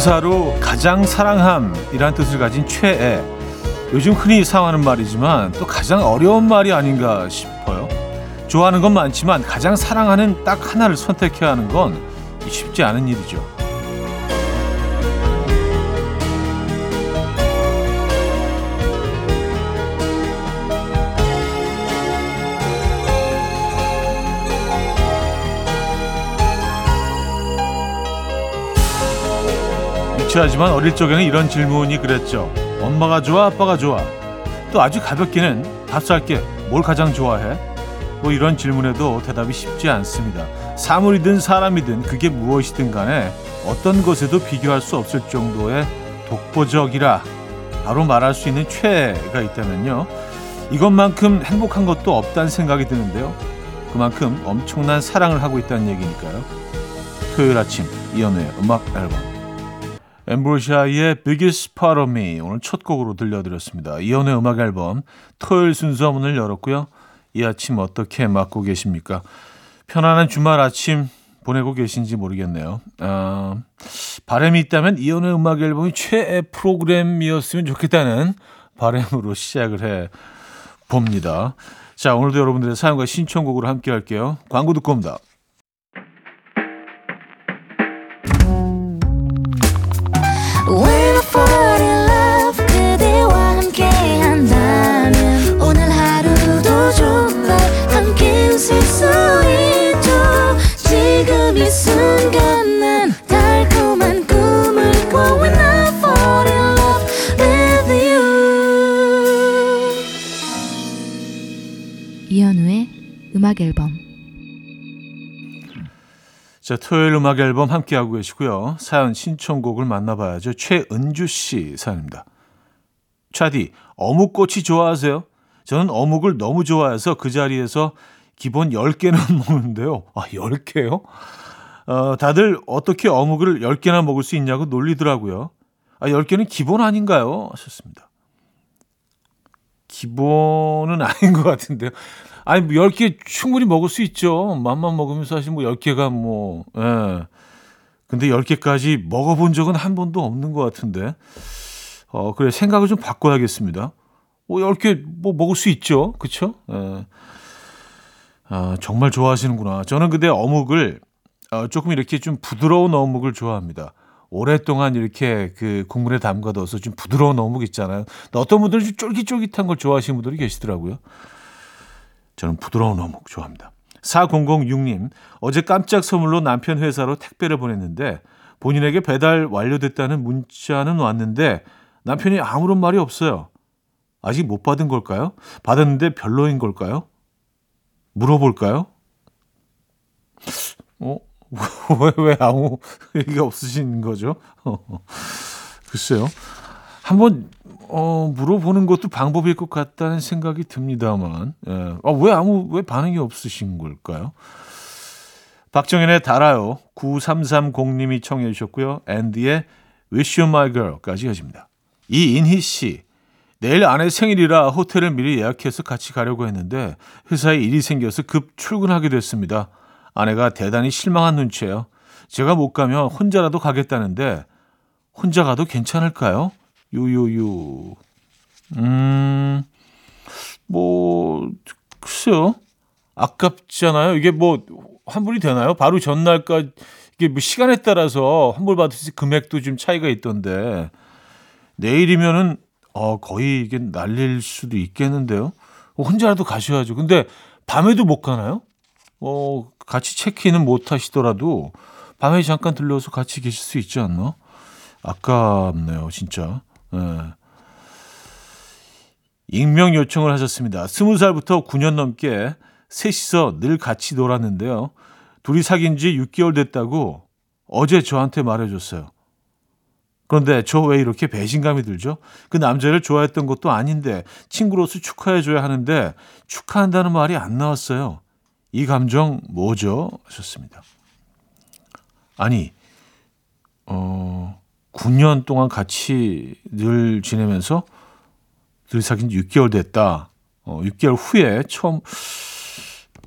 명사로 가장 사랑함이란 뜻을 가진 최애. 요즘 흔히 사용하는 말이지만 또 가장 어려운 말이 아닌가 싶어요. 좋아하는 건 많지만 가장 사랑하는 딱 하나를 선택해야 하는 건 쉽지 않은 일이죠. 유치하지만 어릴 적에는 이런 질문이 그랬죠. 엄마가 좋아, 아빠가 좋아. 또 아주 가볍게는 밥 살게. 뭘 가장 좋아해? 뭐 이런 질문에도 대답이 쉽지 않습니다. 사물이든 사람이든 그게 무엇이든 간에 어떤 것에도 비교할 수 없을 정도의 독보적이라 바로 말할 수 있는 최애가 있다면요. 이것만큼 행복한 것도 없다는 생각이 드는데요. 그만큼 엄청난 사랑을 하고 있다는 얘기니까요. 토요일 아침 이연우의 음악 앨범 엠브로시아의 Biggest Part of Me 오늘 첫 곡으로 들려드렸습니다. 이연의 음악 앨범 토요일 순서 문을 열었고요. 이 아침 어떻게 맞고 계십니까? 편안한 주말 아침 보내고 계신지 모르겠네요. 어, 바람이 있다면 이연의 음악 앨범이 최애 프로그램이었으면 좋겠다는 바람으로 시작을 해 봅니다. 자, 오늘도 여러분들의 사연과 신청곡으로 함께 할게요. 광고 듣고 옵니다. 음악 앨범 자, 토요일 음악 앨범 함께하고 계시고요. 사연 신청곡을 만나봐야죠. 최은주 씨 사연입니다. 차디, 어묵꼬치 좋아하세요? 저는 어묵을 너무 좋아해서 그 자리에서 기본 10개는 먹는데요. 아, 10개요? 어, 다들 어떻게 어묵을 10개나 먹을 수 있냐고 놀리더라고요. 아, 10개는 기본 아닌가요? 하셨습니다. 기본은 아닌 것 같은데요. 아니, 뭐 10개 충분히 먹을 수 있죠. 맘만 먹으면 사실 뭐 10개가 뭐, 예. 근데 10개까지 먹어본 적은 한 번도 없는 것 같은데. 어, 그래, 생각을 좀 바꿔야겠습니다. 뭐 10개 뭐 먹을 수 있죠. 그쵸? 예. 아, 정말 좋아하시는구나. 저는 근데 어묵을 어, 조금 이렇게 좀 부드러운 어묵을 좋아합니다. 오랫동안 이렇게 그 국물에 담가둬서 좀 부드러운 어묵 있잖아요. 어떤 분들은 좀 쫄깃쫄깃한 걸 좋아하시는 분들이 계시더라고요. 저는 부드러운 어묵 좋아합니다. 4006님, 어제 깜짝 선물로 남편 회사로 택배를 보냈는데 본인에게 배달 완료됐다는 문자는 왔는데 남편이 아무런 말이 없어요. 아직 못 받은 걸까요? 받았는데 별로인 걸까요? 물어볼까요? 어? 왜, 왜 아무 얘기가 없으신 거죠? 글쎄요. 한번 어, 물어보는 것도 방법일 것 같다는 생각이 듭니다만, 예. 아, 왜 아무, 왜 반응이 없으신 걸까요? 박정현의 달아요. 9330님이 청해 주셨고요. 앤디의 Wish You My Girl까지 이어집니다. 이인희 씨. 내일 아내 생일이라 호텔을 미리 예약해서 같이 가려고 했는데 회사에 일이 생겨서 급 출근하게 됐습니다. 아내가 대단히 실망한 눈치예요. 제가 못 가면 혼자라도 가겠다는데 혼자 가도 괜찮을까요? 유유유. 음, 뭐, 글쎄요. 아깝잖아요. 이게 뭐, 환불이 되나요? 바로 전날까지, 이게 뭐 시간에 따라서 환불 받을 수 금액도 좀 차이가 있던데, 내일이면은, 어, 거의 이게 날릴 수도 있겠는데요? 혼자라도 가셔야죠. 근데 밤에도 못 가나요? 어, 같이 체크인은 못 하시더라도 밤에 잠깐 들려서 같이 계실 수 있지 않나? 아깝네요, 진짜. 예. 익명 요청을 하셨습니다. 스무 살부터 9년 넘게 셋이서 늘 같이 놀았는데요. 둘이 사귄 지 6개월 됐다고 어제 저한테 말해줬어요. 그런데 저 왜 이렇게 배신감이 들죠? 그 남자를 좋아했던 것도 아닌데 친구로서 축하해줘야 하는데 축하한다는 말이 안 나왔어요. 이 감정 뭐죠? 하셨습니다. 아니, 어, 9년 동안 같이 늘 지내면서 둘이 사귄 지 6개월 됐다. 어, 6개월 후에 처음,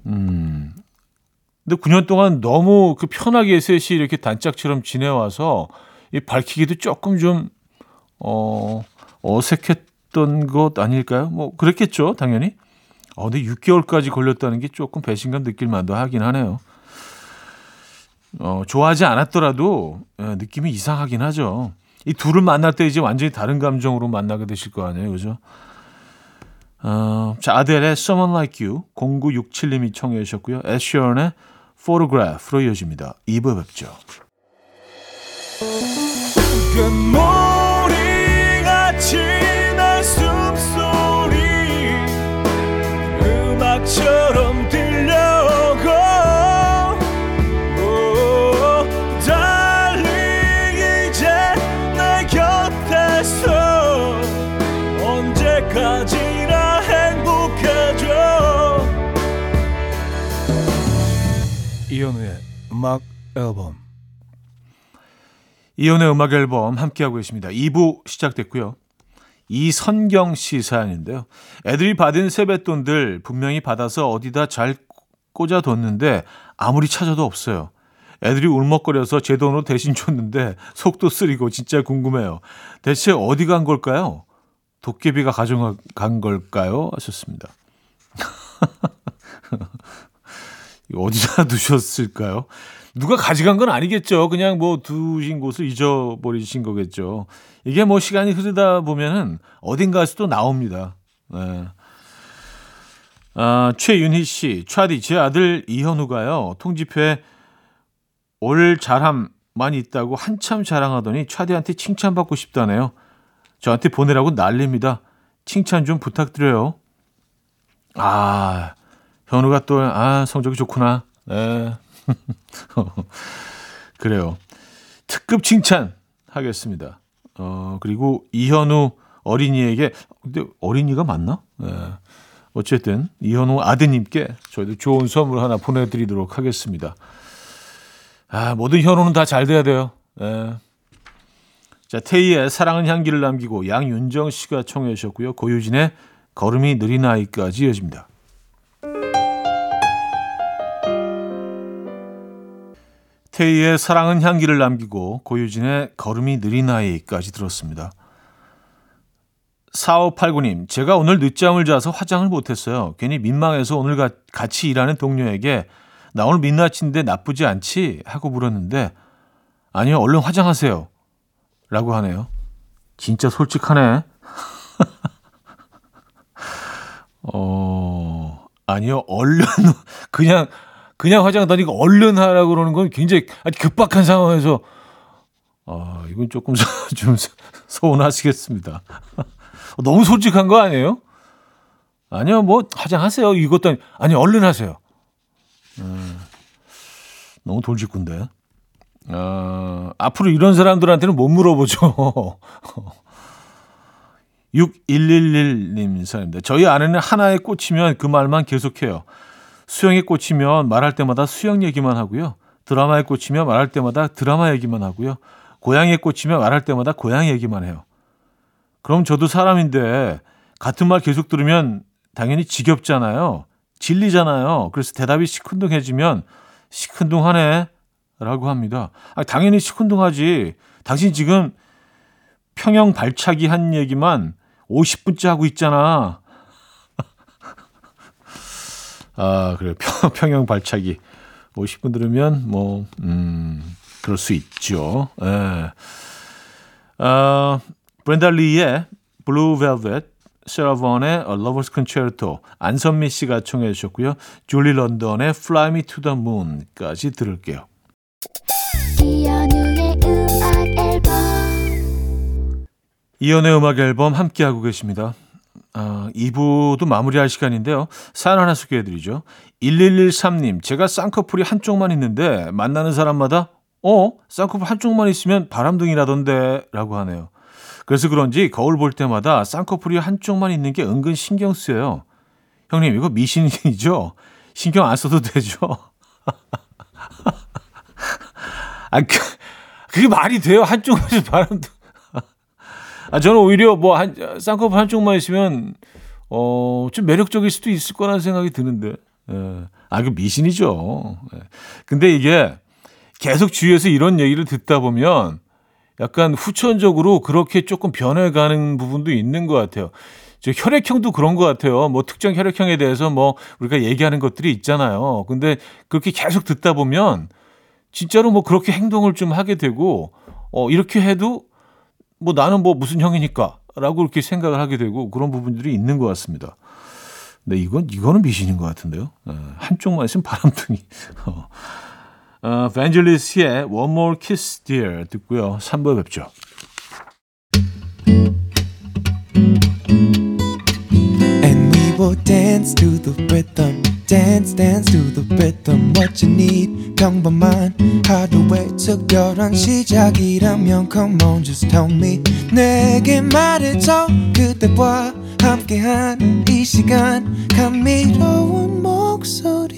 음. 근데 9년 동안 너무 그 편하게 셋이 이렇게 단짝처럼 지내와서 이 밝히기도 조금 좀 어, 어색했던 것 아닐까요? 뭐 그랬겠죠, 당연히. 어, 근데 6개월까지 걸렸다는 게 조금 배신감 느낄 만도 하긴 하네요. 어, 좋아하지 않았더라도 예, 느낌이 이상하긴 하죠. 이 둘을 만날 때 이제 완전히 다른 감정으로 만나게 되실 거 아니에요, 그죠? 어, 자, 아델의 Someone Like You 0967님이 청해 주셨고요. 애쉬언의 Photograph로 이어집니다. 2부 뵙죠. 음악처럼 들려오고 오, 달리 이제 내 곁에서 언제까지나 행복해져 이현우의 음악 앨범 이혼의 음악 앨범 함께하고 계십니다. 2부 시작됐고요. 이선경 씨 사연인데요. 애들이 받은 세뱃돈들 분명히 받아서 어디다 잘 꽂아뒀는데 아무리 찾아도 없어요. 애들이 울먹거려서 제 돈으로 대신 줬는데 속도 쓰리고 진짜 궁금해요. 대체 어디 간 걸까요? 도깨비가 가져간 걸까요? 하셨습니다. 어디다 두셨을까요? 누가 가져간 건 아니겠죠. 그냥 뭐 두신 곳을 잊어버리신 거겠죠. 이게 뭐 시간이 흐르다 보면은 어딘가에서 또 나옵니다. 네. 아, 최윤희 씨, 차디, 제 아들 이현우가요, 통지표에 올 잘함 많이 있다고 한참 자랑하더니 차디한테 칭찬받고 싶다네요. 저한테 보내라고 난립니다. 칭찬 좀 부탁드려요. 아, 현우가 또, 아, 성적이 좋구나. 네. 그래요. 특급 칭찬 하겠습니다. 어, 그리고 이현우 어린이에게, 근데 어린이가 맞나? 네. 어쨌든, 이현우 아드님께 저희도 좋은 선물 하나 보내드리도록 하겠습니다. 아, 모든 현우는 다 잘 돼야 돼요. 네. 자, 테이의 사랑은 향기를 남기고 양윤정 씨가 청해 주셨고요. 고유진의 걸음이 느린 아이까지 이어집니다. 테이의 사랑은 향기를 남기고 고유진의 걸음이 느린 아이까지 들었습니다. 4589님, 제가 오늘 늦잠을 자서 화장을 못했어요. 괜히 민망해서 오늘 가, 같이 일하는 동료에게 나 오늘 민낯인데 나쁘지 않지? 하고 물었는데 아니요, 얼른 화장하세요. 라고 하네요. 진짜 솔직하네. 어, 아니요, 얼른, 그냥, 그냥 화장 다니고 얼른 하라고 그러는 건 굉장히 아주 급박한 상황에서, 아, 이건 조금 좀 서운하시겠습니다. 너무 솔직한 거 아니에요? 아니요, 뭐, 화장하세요. 이것도, 아니, 얼른 하세요. 음, 너무 돌직구인데. 어, 앞으로 이런 사람들한테는 못 물어보죠. 6111님 사연입니다. 저희 아내는 하나에 꽂히면 그 말만 계속해요. 수영에 꽂히면 말할 때마다 수영 얘기만 하고요. 드라마에 꽂히면 말할 때마다 드라마 얘기만 하고요. 고양이에 꽂히면 말할 때마다 고양이 얘기만 해요. 그럼 저도 사람인데 같은 말 계속 들으면 당연히 지겹잖아요. 진리잖아요. 그래서 대답이 시큰둥해지면 시큰둥하네 라고 합니다. 아, 당연히 시큰둥하지. 당신 지금 평영 발차기 한 얘기만 50분째 하고 있잖아. 아, 그래요. 평, 영 발차기. 50분 들으면 뭐, 음, 그럴 수 있죠. 예. 아, 브렌다 리의 Blue Velvet, 세라 본의 A Lover's Concerto, 안선미 씨가 청해 주셨고요. 줄리 런던의 Fly Me to the Moon까지 들을게요. 이연의 음악 앨범 함께하고 계십니다. 아, 2부도 마무리할 시간인데요. 사연 하나 소개해드리죠. 1113님, 제가 쌍꺼풀이 한쪽만 있는데 만나는 사람마다 어? 쌍꺼풀 한쪽만 있으면 바람둥이라던데 라고 하네요. 그래서 그런지 거울 볼 때마다 쌍꺼풀이 한쪽만 있는 게 은근 신경 쓰여요. 형님, 이거 미신이죠? 신경 안 써도 되죠? 아, 그, 그게 말이 돼요? 한쪽만 바람둥이. 아, 저는 오히려 뭐 한, 쌍꺼풀 한쪽만 있으면, 어, 좀 매력적일 수도 있을 거라는 생각이 드는데. 예. 아, 그 미신이죠. 예. 근데 이게 계속 주위에서 이런 얘기를 듣다 보면 약간 후천적으로 그렇게 조금 변해가는 부분도 있는 것 같아요. 저 혈액형도 그런 것 같아요. 뭐 특정 혈액형에 대해서 뭐 우리가 얘기하는 것들이 있잖아요. 근데 그렇게 계속 듣다 보면 진짜로 뭐 그렇게 행동을 좀 하게 되고 어 이렇게 해도 뭐 나는 뭐 무슨 형이니까 라고 이렇게 생각을 하게 되고 그런 부분들이 있는 것 같습니다. 근데 이건 이거는 미신인 것 같은데요. 어, 한쪽만 있으면 바람둥이. 어. 어, 벤젤리스의 One More Kiss Dear 듣고요. 3부에 뵙죠. Will dance to the rhythm. Dance, dance to the rhythm. What you need, 평범한 하루의 특별한 시작이라면 Come on, just tell me. 내게 말해줘. 그대와 함께한 이 시간. 감미로운 목소리.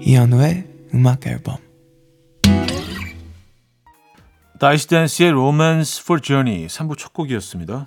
이현우의 음악 앨범. 다이시 댄스의 Romance for Journey 3부 첫 곡이었습니다.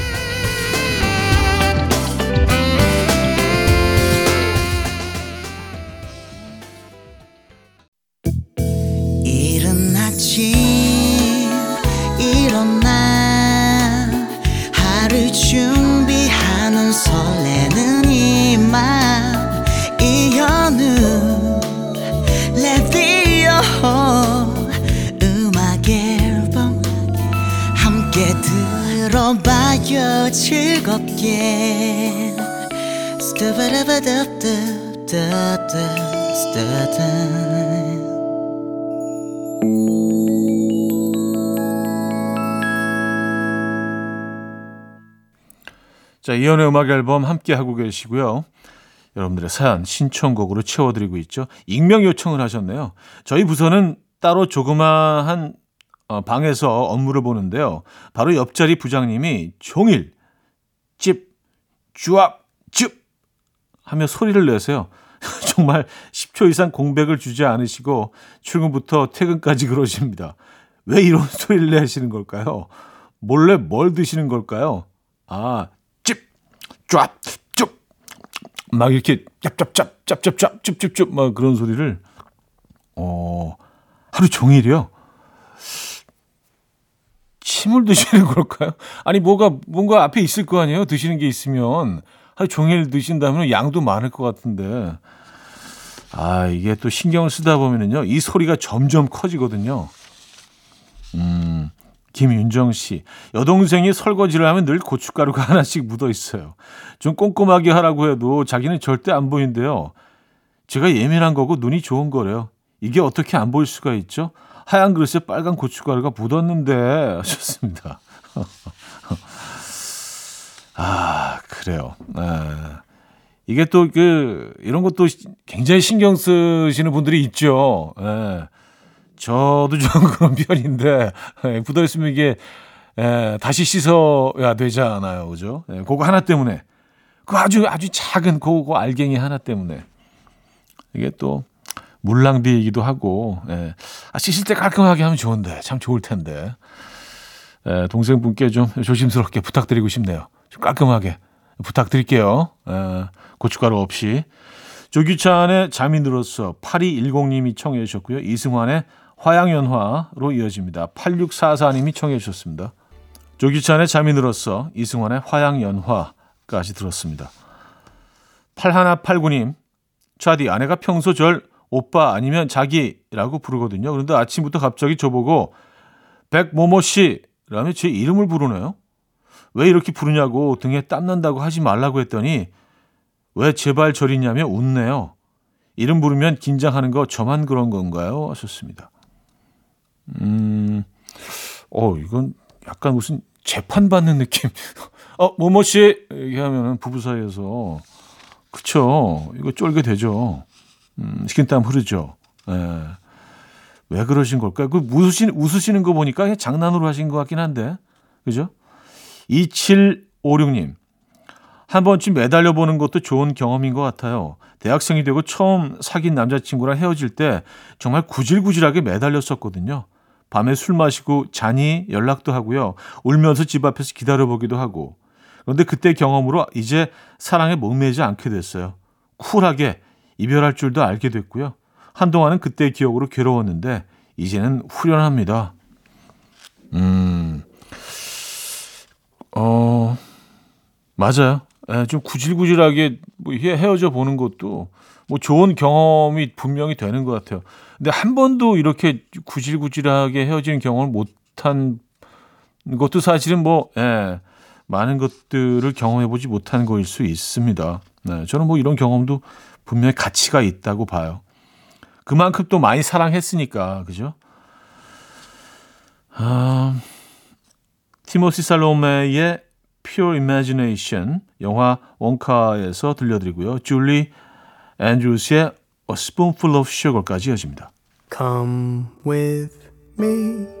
즐겁게 스타바라바다다다다다 자, 이연의 음악 앨범 함께 하고 계시고요. 여러분들의 사연 신청곡으로 채워드리고 있죠. 익명 요청을 하셨네요. 저희 부서는 따로 조그마한 어, 방에서 업무를 보는데요. 바로 옆자리 부장님이 종일 찝, 쭈압, 찝 하며 소리를 내세요. 정말 10초 이상 공백을 주지 않으시고 출근부터 퇴근까지 그러십니다. 왜 이런 소리를 내시는 걸까요? 몰래 뭘 드시는 걸까요? 아, 찝, 쫙, 쭉, 막 이렇게 짭짭짭, 짭짭짭, 찝찝찝 막 그런 소리를 어 하루 종일이요. 침을 드시는 걸까요? 아니 뭐가 뭔가 앞에 있을 거 아니에요? 드시는 게 있으면 하루 종일 드신다면 양도 많을 것 같은데 아 이게 또 신경을 쓰다 보면은요 이 소리가 점점 커지거든요. 음 김윤정 씨 여동생이 설거지를 하면 늘 고춧가루가 하나씩 묻어 있어요. 좀 꼼꼼하게 하라고 해도 자기는 절대 안 보인대요. 제가 예민한 거고 눈이 좋은 거래요. 이게 어떻게 안 보일 수가 있죠? 하얀 그릇에 빨간 고춧가루가 묻었는데 하셨습니다. 아 그래요. 아, 이게 또 그 이런 것도 굉장히 신경 쓰시는 분들이 있죠. 예. 저도 좀 그런 편인데 예, 묻어 있으면 이게 예, 다시 씻어야 되잖아요, 그죠? 예, 그거 하나 때문에 그 아주 아주 작은 그거 알갱이 하나 때문에 이게 또 물낭비이기도 하고 예. 아, 씻을 때 깔끔하게 하면 좋은데 참 좋을 텐데 예, 동생분께 좀 조심스럽게 부탁드리고 싶네요. 좀 깔끔하게 부탁드릴게요. 예, 고춧가루 없이 조규찬의 잠이 들었어 8210님이 청해 주셨고요. 이승환의 화양연화로 이어집니다. 8644님이 청해 주셨습니다. 조규찬의 잠이 들었어 이승환의 화양연화까지 들었습니다. 8189님 차디 아내가 평소 절 오빠 아니면 자기라고 부르거든요. 그런데 아침부터 갑자기 저보고 백모모 씨라며 제 이름을 부르네요. 왜 이렇게 부르냐고 등에 땀난다고 하지 말라고 했더니 왜 제발 저리냐며 웃네요. 이름 부르면 긴장하는 거 저만 그런 건가요? 하셨습니다. 음, 어, 이건 약간 무슨 재판받는 느낌. 어, 모모 씨! 얘기하면 부부 사이에서. 그쵸. 이거 쫄게 되죠. 음, 식은땀 흐르죠. 예. 왜 그러신 걸까요? 그 웃으시는, 웃으시는 거 보니까 그냥 장난으로 하신 것 같긴 한데. 그죠? 2756님. 한 번쯤 매달려 보는 것도 좋은 경험인 것 같아요. 대학생이 되고 처음 사귄 남자친구랑 헤어질 때 정말 구질구질하게 매달렸었거든요. 밤에 술 마시고 자니 연락도 하고요. 울면서 집 앞에서 기다려보기도 하고. 그런데 그때 경험으로 이제 사랑에 목매지 않게 됐어요. 쿨하게 이별할 줄도 알게 됐고요. 한동안은 그때의 기억으로 괴로웠는데 이제는 후련합니다. 음, 어, 맞아요. 예, 좀 구질구질하게 뭐 헤- 헤어져 보는 것도 뭐 좋은 경험이 분명히 되는 것 같아요. 근데 한 번도 이렇게 구질구질하게 헤어지는 경험을 못한 것도 사실은 뭐 예, 많은 것들을 경험해 보지 못한 거일 수 있습니다. 네, 저는 뭐 이런 경험도 분명히 가치가 있다고 봐요. 그만큼 또 많이 사랑했으니까 그죠? 아, 티모시 살로메의 Pure Imagination 영화 원카에서 들려드리고요. 줄리 앤드루스의 A Spoonful of Sugar까지 이어집니다. Come with me.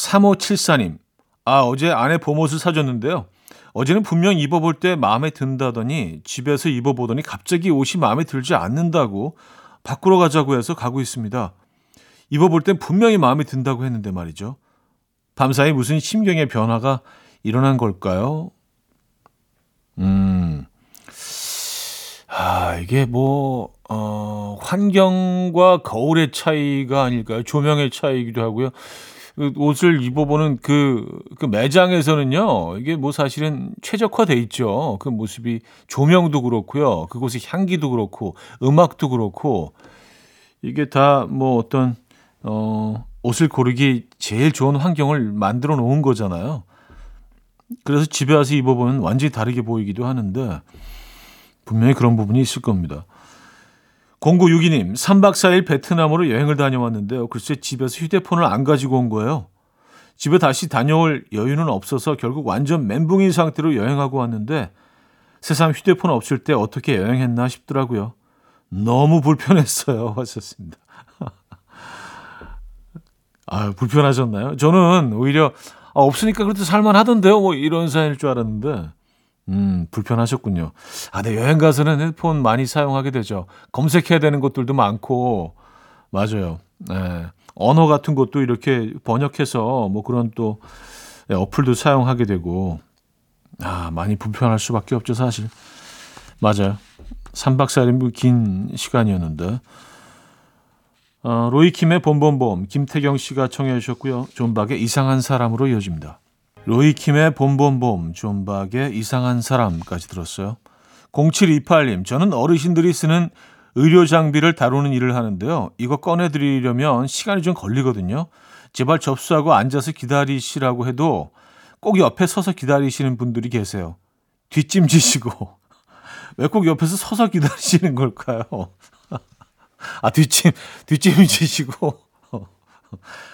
3574님, 아, 어제 아내 봄옷을 사줬는데요. 어제는 분명 입어볼 때 마음에 든다더니 집에서 입어보더니 갑자기 옷이 마음에 들지 않는다고 바꾸러 가자고 해서 가고 있습니다. 입어볼 땐 분명히 마음에 든다고 했는데 말이죠. 밤사이 무슨 심경의 변화가 일어난 걸까요? 음, 아, 이게 뭐, 어, 환경과 거울의 차이가 아닐까요? 조명의 차이이기도 하고요. 그 옷을 입어보는 그, 그 매장에서는요, 이게 뭐 사실은 최적화돼 있죠. 그 모습이 조명도 그렇고요. 그곳의 향기도 그렇고, 음악도 그렇고, 이게 다 뭐 어떤, 어, 옷을 고르기 제일 좋은 환경을 만들어 놓은 거잖아요. 그래서 집에 와서 입어보면 완전히 다르게 보이기도 하는데, 분명히 그런 부분이 있을 겁니다. 0962님, 3박 4일 베트남으로 여행을 다녀왔는데요. 글쎄 집에서 휴대폰을 안 가지고 온 거예요. 집에 다시 다녀올 여유는 없어서 결국 완전 멘붕인 상태로 여행하고 왔는데 세상 휴대폰 없을 때 어떻게 여행했나 싶더라고요. 너무 불편했어요. 하셨습니다. 아, 불편하셨나요? 저는 오히려 아, 없으니까 그래도 살만하던데요. 뭐 이런 사연일 줄 알았는데 음, 불편하셨군요. 아, 네, 여행 가서는 핸드폰 많이 사용하게 되죠. 검색해야 되는 것들도 많고, 맞아요. 네. 언어 같은 것도 이렇게 번역해서 뭐 그런 또 네, 어플도 사용하게 되고, 아, 많이 불편할 수밖에 없죠, 사실. 맞아요. 3박 4일 긴 시간이었는데. 어, 로이킴의 봄봄봄, 김태경 씨가 청해 주셨고요. 존박의 이상한 사람으로 이어집니다. 로이킴의 봄봄봄, 존박의 이상한 사람까지 들었어요. 0728님, 저는 어르신들이 쓰는 의료 장비를 다루는 일을 하는데요. 이거 꺼내드리려면 시간이 좀 걸리거든요. 제발 접수하고 앉아서 기다리시라고 해도 꼭 옆에 서서 기다리시는 분들이 계세요. 뒷짐지시고. 왜 꼭 옆에서 서서 기다리시는 걸까요? 아, 뒷짐, 뒷짐지시고.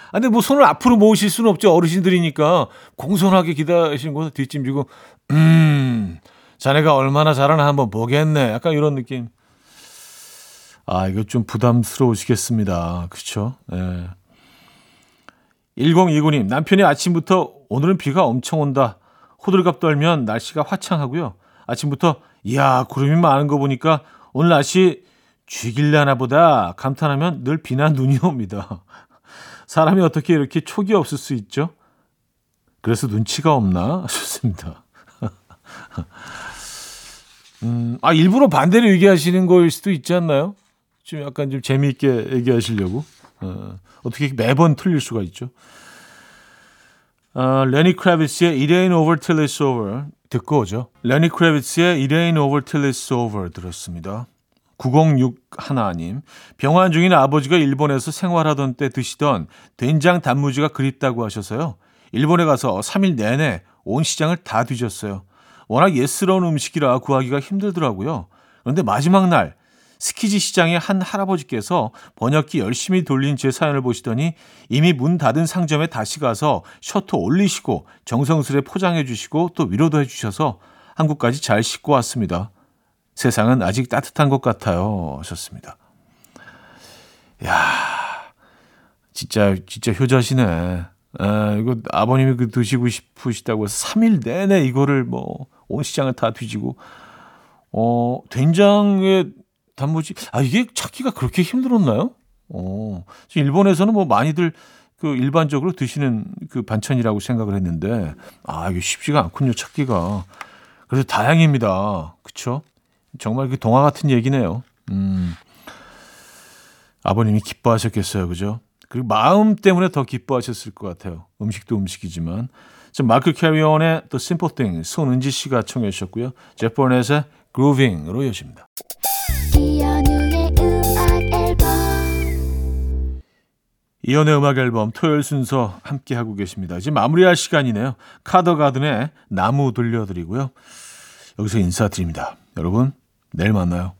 아, 근데 뭐 손을 앞으로 모으실 수는 없죠. 어르신들이니까 공손하게 기다리시는 거서 뒷짐 지고 음, 자네가 얼마나 잘하나 한번 보겠네. 약간 이런 느낌. 아, 이거 좀 부담스러우시겠습니다. 그렇죠? 예. 1029님, 남편이 아침부터 오늘은 비가 엄청 온다. 호들갑 떨면 날씨가 화창하고요. 아침부터 이야 구름이 많은 거 보니까 오늘 날씨 쥐길라나 보다 감탄하면 늘 비나 눈이 옵니다. 사람이 어떻게 이렇게 촉이 없을 수 있죠? 그래서 눈치가 없나 싶습니다. 음, 아 일부러 반대로 얘기하시는 거일 수도 있지 않나요? 좀 약간 좀 재미있게 얘기하시려고 어, 어떻게 매번 틀릴 수가 있죠? 어, 레니 크래비스의 It Ain't Over Till It's Over 듣고 오죠. 레니 크래비스의 It Ain't Over Till It's Over 들었습니다. 906 하나님 병환 중인 아버지가 일본에서 생활하던 때 드시던 된장 단무지가 그립다고 하셔서요. 일본에 가서 3일 내내 온 시장을 다 뒤졌어요. 워낙 예스러운 음식이라 구하기가 힘들더라고요. 그런데 마지막 날 스키지 시장의 한 할아버지께서 번역기 열심히 돌린 제 사연을 보시더니 이미 문 닫은 상점에 다시 가서 셔터 올리시고 정성스레 포장해 주시고 또 위로도 해 주셔서 한국까지 잘 싣고 왔습니다. 세상은 아직 따뜻한 것 같아요. 하셨습니다. 야, 진짜 진짜 효자시네. 아, 이거 아버님이 그 드시고 싶으시다고 해서 3일 내내 이거를 뭐 온 시장을 다 뒤지고 어, 된장에 단무지 아 이게 찾기가 그렇게 힘들었나요? 어. 일본에서는 뭐 많이들 그 일반적으로 드시는 그 반찬이라고 생각을 했는데 아 이게 쉽지가 않군요 찾기가 그래도 다행입니다 그쵸 정말 그 동화 같은 얘기네요 음 아버님이 기뻐하셨겠어요 그죠 그리고 마음 때문에 더 기뻐하셨을 것 같아요 음식도 음식이지만 자 마크 캐리온의 The Simple Thing 손은지 씨가 청해 주셨고요 제퍼넷의 Grooving으로 이어집니다 이연의 음악 앨범 토요일 순서 함께 하고 계십니다. 이제 마무리할 시간이네요. 카더 가든의 나무 들려드리고요. 여기서 인사드립니다. 여러분 내일 만나요.